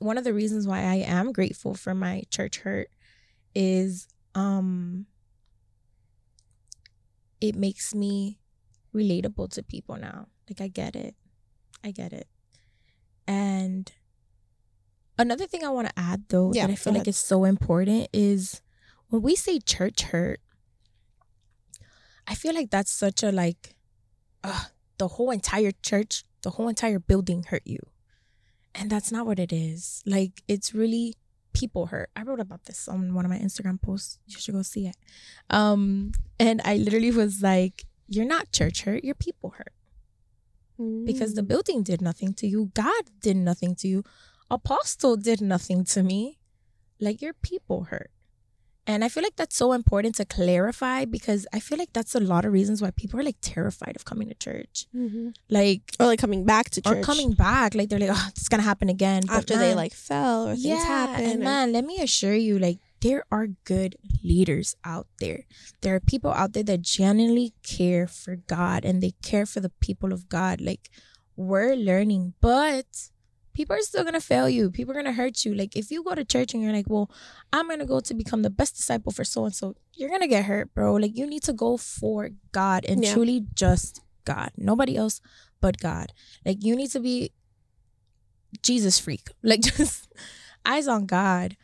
one of the reasons why I am grateful for my church hurt is um it makes me relatable to people now. Like I get it. I get it. And another thing I want to add though Yeah, that I feel like ahead. is so important is when we say church hurt, I feel like that's such a like uh, the whole entire church, the whole entire building hurt you. And that's not what it is. Like it's really people hurt. I wrote about this on one of my Instagram posts. You should go see it. Um and I literally was like, you're not church hurt, you're people hurt. Because Mm. the building did nothing to you. God did nothing to you. Apostle did nothing to me. Like your people hurt. And I feel like that's so important to clarify because I feel like that's a lot of reasons why people are like terrified of coming to church. Mhm. Like or like coming back to church or coming back. Like they're like, oh, it's gonna happen again. But after they like fell or things yeah, happen. And or- man, let me assure you, like there are good leaders out there. There are people out there that genuinely care for God and they care for the people of God. Like we're learning, but people are still gonna fail you. People are gonna hurt you. Like if you go to church and you're like, well, I'm gonna go to become the best disciple for so and so, you're gonna get hurt, bro. Like you need to go for God and Yeah. truly just God. Nobody else but God. Like you need to be Jesus freak. Like just eyes on God.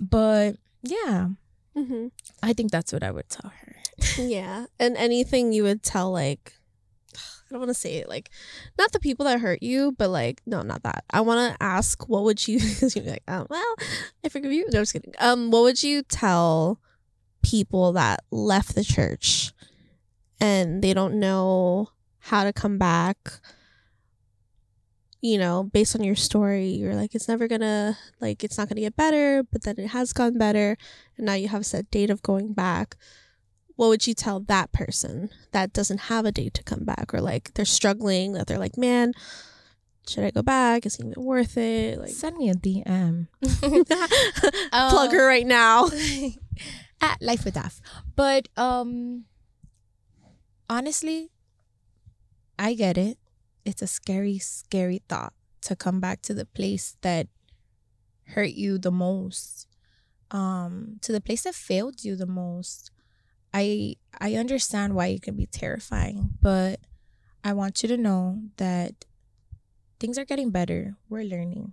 But yeah, Mhm. I think that's what I would tell her. Yeah. And anything you would tell like I don't want to say it like not the people that hurt you, but like no, not that. I want to ask what would you cuz you'd be like, "Oh, well, I forgive you." No, I'm just kidding. Um what would you tell people that left the church and they don't know how to come back? You know, based on your story, you're like it's never going to like it's not going to get better, but then it has gone better and now you have a set date of going back what would you tell that person that doesn't have a date to come back or like they're struggling that they're like man should i go back is it even worth it like Send me a DM. plug her right now At Life with Daph. But um honestly, I get it. It's a scary, scary thought to come back to the place that hurt you the most. Um, to the place that failed you the most. I I understand why it can be terrifying, but I want you to know that things are getting better. We're learning.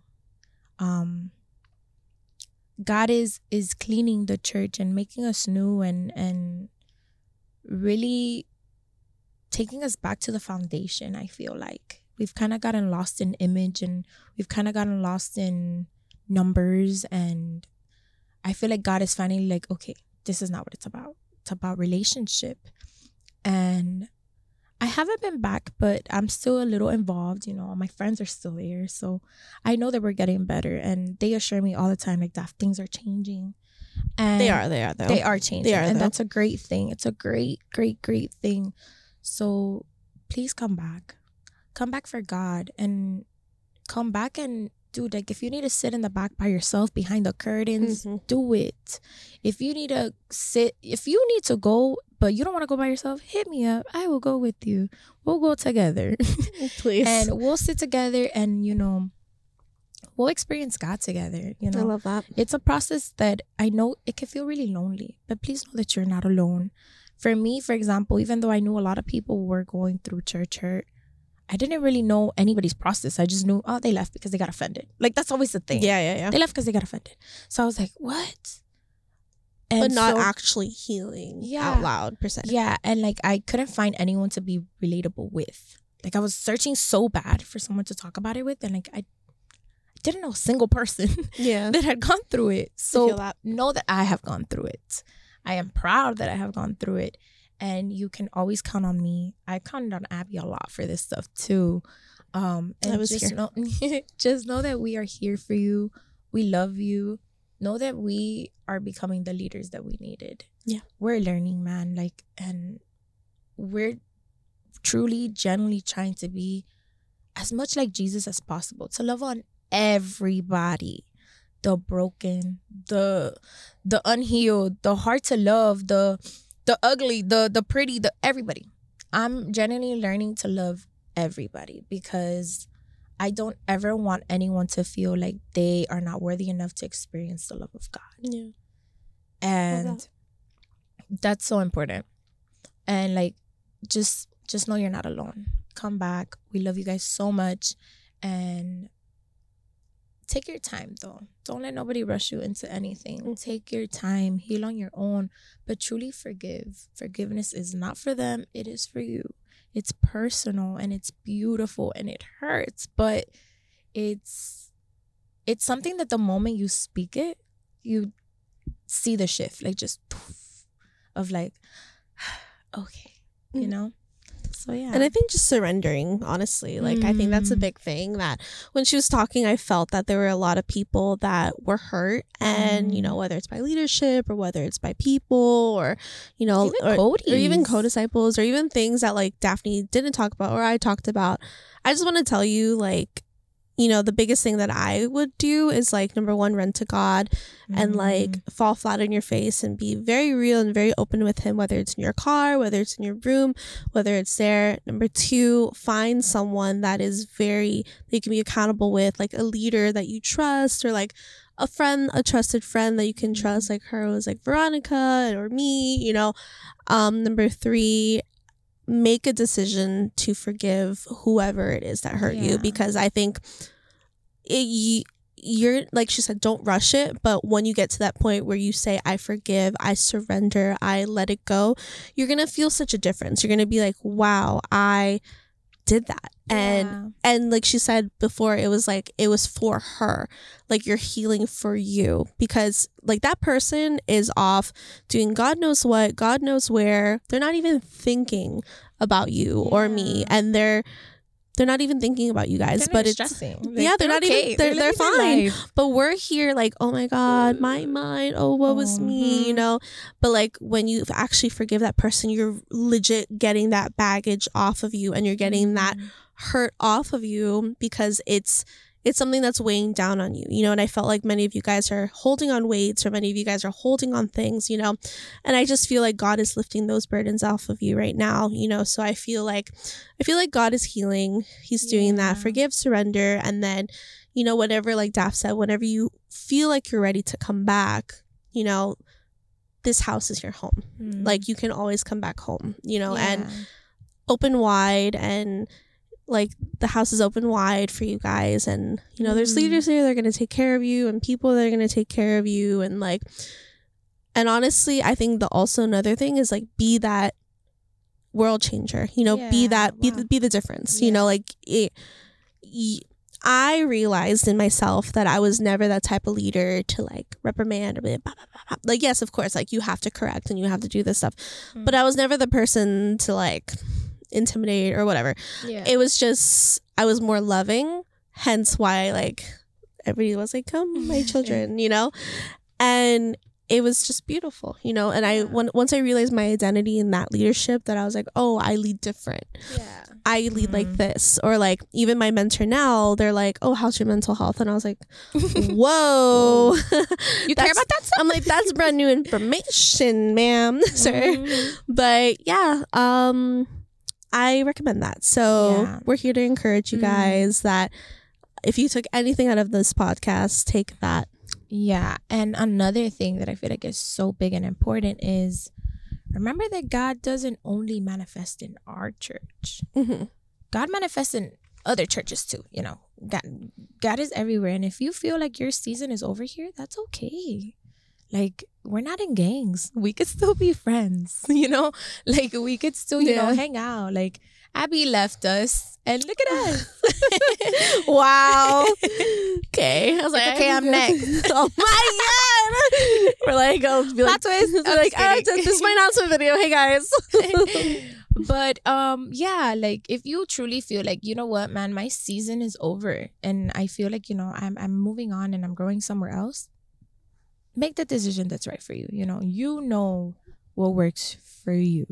Um God is is cleaning the church and making us new and and really taking us back to the foundation, I feel like. We've kind of gotten lost in image and we've kind of gotten lost in numbers and I feel like God is finally like, okay, this is not what it's about. It's about relationship. And I haven't been back, but I'm still a little involved. You know, my friends are still there. So I know that we're getting better. And they assure me all the time, like, that things are changing. And they are they are though They are changing. They are, and though. that's a great thing. It's a great, great, great thing. So please come back. Come back for God and come back and dude, like if you need to sit in the back by yourself behind the curtains, Mhm. do it. If you need to sit, if you need to go, but you don't want to go by yourself, hit me up. I will go with you. We'll go together. Please. and we'll sit together and, you know, we'll experience God together. You know I love that. it's a process that I know it can feel really lonely, but please know that you're not alone. For me, for example, even though I knew a lot of people were going through church hurt, I didn't really know anybody's process. I just knew, oh, they left because they got offended. Like that's always the thing. Yeah, yeah, yeah. They left because they got offended. So I was like, what? And but not so- actually healing Yeah. out loud per se. Yeah, and like I couldn't find anyone to be relatable with. Like I was searching so bad for someone to talk about it with, and like I didn't know a single person Yeah. that had gone through it. So feel that. know that I have gone through it. I am proud that I have gone through it. And you can always count on me. I counted on Abby a lot for this stuff too. Um and I was just here. know just know that we are here for you. We love you. Know that we are becoming the leaders that we needed. Yeah. We're learning, man. Like and we're truly genuinely trying to be as much like Jesus as possible, to love on everybody the broken, the the unhealed, the hard to love, the the ugly, the the pretty, the everybody. I'm genuinely learning to love everybody because I don't ever want anyone to feel like they are not worthy enough to experience the love of God. Yeah. And that's so important. And like just just know you're not alone. Come back. We love you guys so much and take your time though. Don't let nobody rush you into anything. Mm. Take your time, heal on your own, but truly forgive. Forgiveness is not for them, it is for you. It's personal and it's beautiful and it hurts, but it's it's something that the moment you speak it, you see the shift, like just poof, of like okay, you Mhm. know? So yeah. And I think just surrendering, honestly, like I think that's a Mm. big thing that when she was talking, I felt that there were a lot of people that were hurt, and you Mm. know whether it's by leadership or whether it's by people or you know even or, or even co-disciples or even things that like Daphne didn't talk about or I talked about. I just want to tell you like you know the biggest thing that I would do is like number one run to God and like Mm. fall flat on your face and be very real and very open with him whether it's in your car whether it's in your room whether it's there. Number two find someone that is very that you can be accountable with like a leader that you trust or like a friend a trusted friend that you can trust like her was like veronica or me you know. Um number three make a decision to forgive whoever it is that hurt you because i think it, you're like she said don't rush it but when you get to that point where you say i forgive i surrender i let it go you're gonna feel such a difference. You're gonna be like wow i did that. And Yeah. and like she said before it was like it was for her. Like you're healing for you because like that person is off doing god knows what god knows where. They're not even thinking about you or me. And they're they're not even thinking about you guys They're but it's stressing. yeah, they're not even- they're- they're their fine. life. but we're here like oh my god my mind oh what was me you Mhm. know but like when you actually forgive that person you're legit getting that baggage off of you and you're getting that Mm. hurt off of you because it's it's something that's weighing down on you you know and i felt like many of you guys are holding on weights or many of you guys are holding on things you know and i just feel like god is lifting those burdens off of you right now you know so i feel like i feel like god is healing. He's doing that. Forgive surrender and then you know whatever like Daph said whenever you feel like you're ready to come back you know this house is your home. Mm. like you can always come back home you know and open wide and like the house is open wide for you guys and you know there's Mhm. leaders here that are going to take care of you and people that are going to take care of you and like and honestly i think the also another thing is like be that world changer you know be Yeah, that be wow. the, be the difference you know like it I realized in myself that I was never that type of leader to like reprimand or blah. like yes of course like you have to correct and you have to do this stuff Mm. but I was never the person to like intimidate or whatever yeah. it was just I was more loving, hence why like everybody was like, "Come, my children," you know, and it was just beautiful, you know. And I when, once I realized my identity in that leadership, that I was like, oh, I lead different. Yeah. I lead like Mhm. this, or like even my mentor now, they're like, oh, how's your mental health? And I was like, whoa, You care That's- about that? Stuff? I'm like, that's brand new information, ma'am, sir. Mhm. But yeah, um, I recommend that. So Yeah. we're here to encourage you Mm. guys that if you took anything out of this podcast, take that. Yeah. And another thing that I feel like is so big and important is remember that God doesn't only manifest in our church. Mm-hmm. God manifests in other churches too, you know. God God is everywhere. And if you feel like your season is over here, that's okay. Like we're not in gangs. We could still be friends, you know? Like we could still, you know, hang out. Like Abby left us and look at us. Wow. okay. I was It's okay, I'm next. oh my god. We're like, I'll be like, Plot twist. We're I'm like, ah, this is my announcement video. Hey guys. but um yeah like if you truly feel like you know what man my season is over and i feel like you know i'm i'm moving on and i'm growing somewhere else make the decision that's right for you you know you know what works for you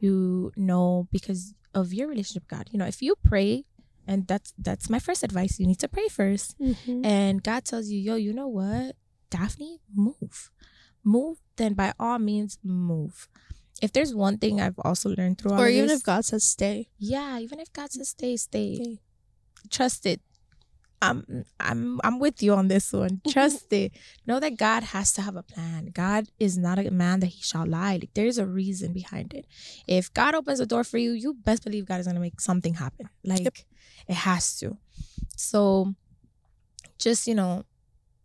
you know because of your relationship with god you know if you pray and that's that's my first advice you need to pray first Mm-hmm. and God tells you, yo, you know what, Daphne, move, move. Then by all means, move. If there's one thing I've also learned through all Or even this, if God says stay. yeah, even if God says stay, stay, Stay. trust it. I'm I'm I'm with you on this one. Trust it. Know that God has to have a plan. God is not a man that he shall lie. Like there's a reason behind it. If God opens a door for you, you best believe God is gonna make something happen. Like Yep. it has to. So just, you know,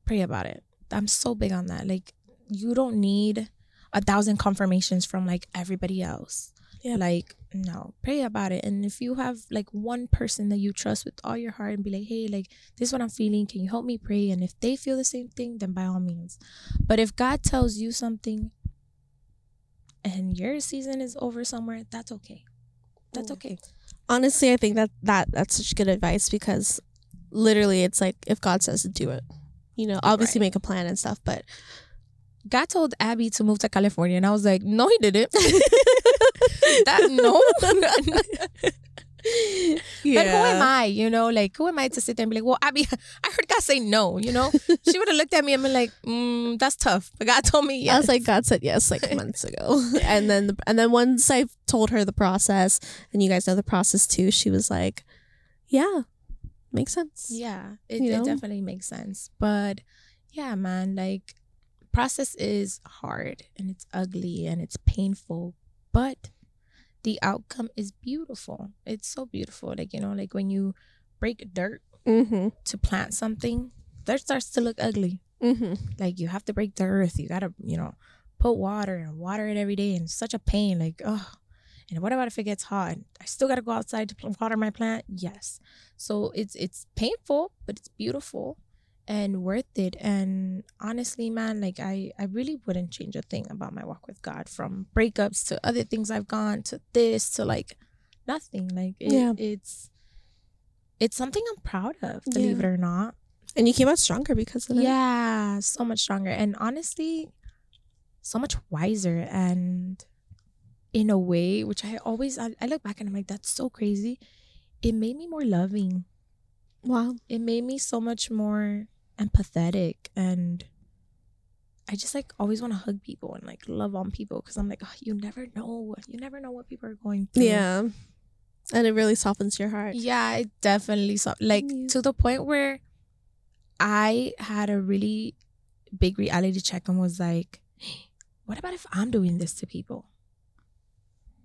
pray about it. I'm so big on that. Like you don't need a thousand confirmations from like everybody else. Yep. Like, no, pray about it. And if you have like one person that you trust with all your heart and be like, hey, like, this is what I'm feeling. Can you help me pray? And if they feel the same thing, then by all means. But if God tells you something and your season is over somewhere, that's okay. That's okay. Honestly, I think that, that that's such good advice because literally it's like if God says to do it. You know, obviously Right. make a plan and stuff, but God told Abby to move to California, and I was like, no, he didn't. that no. But who am I? You know, like who am I to sit there and be like, well, Abby, I heard God say no. You know, she would have looked at me and been like, mm, that's tough. But God told me yes. I was like, God said yes like months ago, and then the, and then once I told her the process, and you guys know the process too, she was like, "Yeah, makes sense." yeah, it, it definitely makes sense. But yeah, man, like process is hard and it's ugly and it's painful, but the outcome is beautiful. It's so beautiful. Like you know, like when you break dirt Mm-hmm. to plant something, dirt starts to look ugly. Mm-hmm. like you have to break the earth you gotta you know put water and water it every day and it's such a pain like oh and what about if it gets hot i still gotta go outside to water my plant yes so it's it's painful but it's beautiful and worth it and honestly man like i i really wouldn't change a thing about my walk with god from breakups to other things i've gone to this to like nothing like it, Yeah. it's it's something i'm proud of believe it or not And you came out stronger because of it. yeah, so much stronger. And honestly, so much wiser. And in a way, which I always, I, I look back and I'm like, that's so crazy. It made me more loving. Wow. It made me so much more empathetic. And I just like always want to hug people and like love on people because I'm like, oh, you never know. You never know what people are going through. Yeah. And it really softens your heart. Yeah, it definitely so like Yeah. to the point where I had a really big reality check and was like, what about if I'm doing this to people?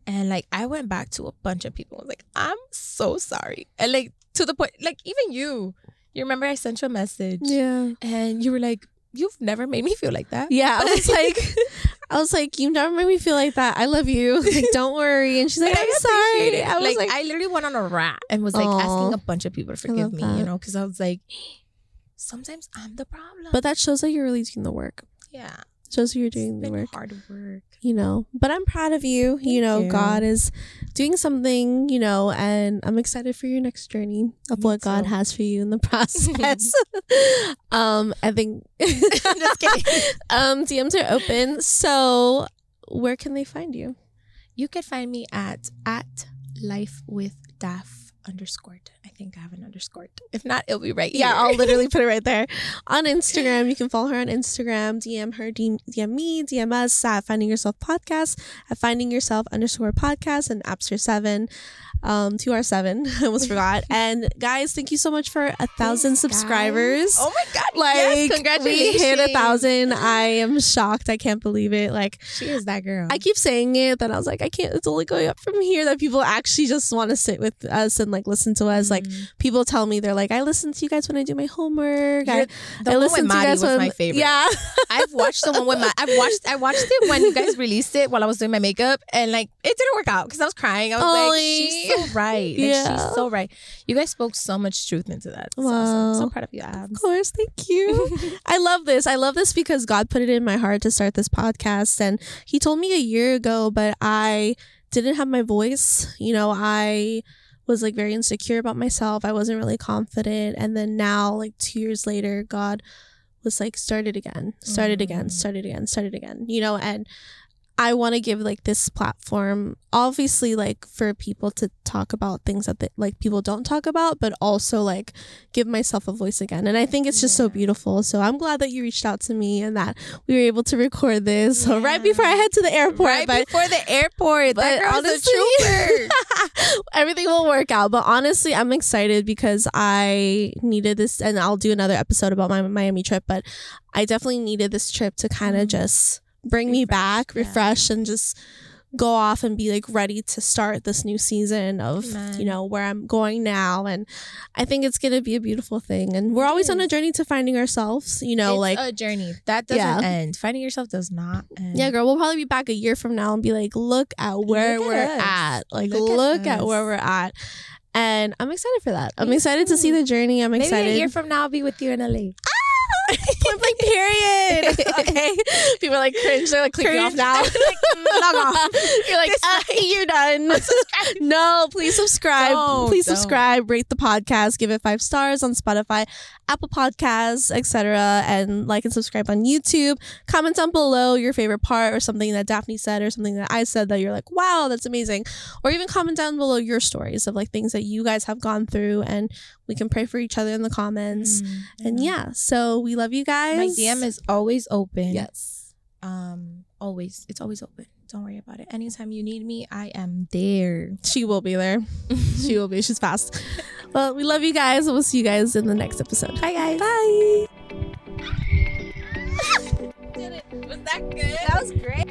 And like I went back to a bunch of people. I was like, I'm so sorry. And like to the point, like even you, you remember I sent you a message Yeah. and you were like, You've never made me feel like that. Yeah. I was like, I was like, you never made me feel like that. I love you. Like, don't worry. And she's like, I'm sorry. it. I was like, like, I literally went on a rant and was like Aw. asking a bunch of people to forgive me, that. you know, because I was like, sometimes I'm the problem. but that shows that you're really doing the work. yeah, shows you're doing It's the work. hard work. you know but i'm proud of you you know you. god is doing something you know and i'm excited for your next journey of Me what god has for you in the process um i think Just kidding. um dms are open so where can they find you You can find me at at life with daph underscored. I think I have an underscored. If not, it'll be right yeah i'll literally put it right there on instagram you can follow her on instagram dm her dm, DM me dm us at finding yourself podcast at finding yourself underscore podcast and absterr 7 um 2r7 i almost forgot and guys thank you so much for a thousand Thanks, guys. subscribers Oh my god! like yes, congratulations! we hit a thousand i am shocked i can't believe it like She is that girl. I keep saying it, then I was like, I can't. It's only going up from here. That people actually just want to sit with us and like listen to us. Like Mm. people tell me they're like, I listen to you guys when I do my homework. I, the I one listen with to you guys was when my favorite. Yeah, I've watched the one with my. I've watched. I watched it when you guys released it while I was doing my makeup, and like it didn't work out because I was crying. I was like, she's so right. Like, Yeah. she's so right. You guys spoke so much truth into that. It's Wow. awesome. So proud of you, of Abs. course. Thank you. I love this. I love this because God put it in my heart to start this podcast, and He told me a year ago, but I didn't have my voice. You know, I was like very insecure about myself. I wasn't really confident, and then now, like two years later, God was like, started again, started it again, mm. started again, started again." You know, and I want to give like this platform, obviously, like for people to talk about things that they, like people don't talk about, but also like give myself a voice again. And I think it's just so beautiful. So I'm glad that you reached out to me and that we were able to record this so right before I head to the airport. right but before the airport. but that girl's honestly- a trooper. everything will work out. But honestly, I'm excited because I needed this, and I'll do another episode about my Miami trip. But I definitely needed this trip to kind of Mhm. just bring me Refresh, back, yeah. refresh, and just go off and be like ready to start this new season of Amen. you know where I'm going now. And I think it's gonna be a beautiful thing. And we're It always on a journey to finding ourselves. You know, it's like. a journey that doesn't Yeah. end. Finding yourself does not end. yeah, girl, we'll probably be back a year from now and be like, look at where Look we're at us. at. Like, Look look, at at, where we're at. And I'm excited for that. I'm excited to see the journey. I'm excited Maybe a year from now, I'll be with you in LA. Point blank period. okay. People are like cringe. They're like clicking off now. Log off. You're like, uh, you're done. no, please subscribe. Don't, please don't. subscribe. Rate the podcast. Give it five stars on Spotify, Apple Podcasts, etc. And like and subscribe on YouTube. Comment down below your favorite part or something that Daphne said or something that I said that you're like, wow, that's amazing. Or even comment down below your stories of like things that you guys have gone through, and we can pray for each other in the comments. And yeah, so we love you guys. my DM is always open. yes. Um, always. It's always open. Don't worry about it. Anytime you need me, I am there. She will be there. she will be. She's fast. Well, we love you guys. and We'll see you guys in the next episode. Bye, guys. Bye. Was that good? That was great.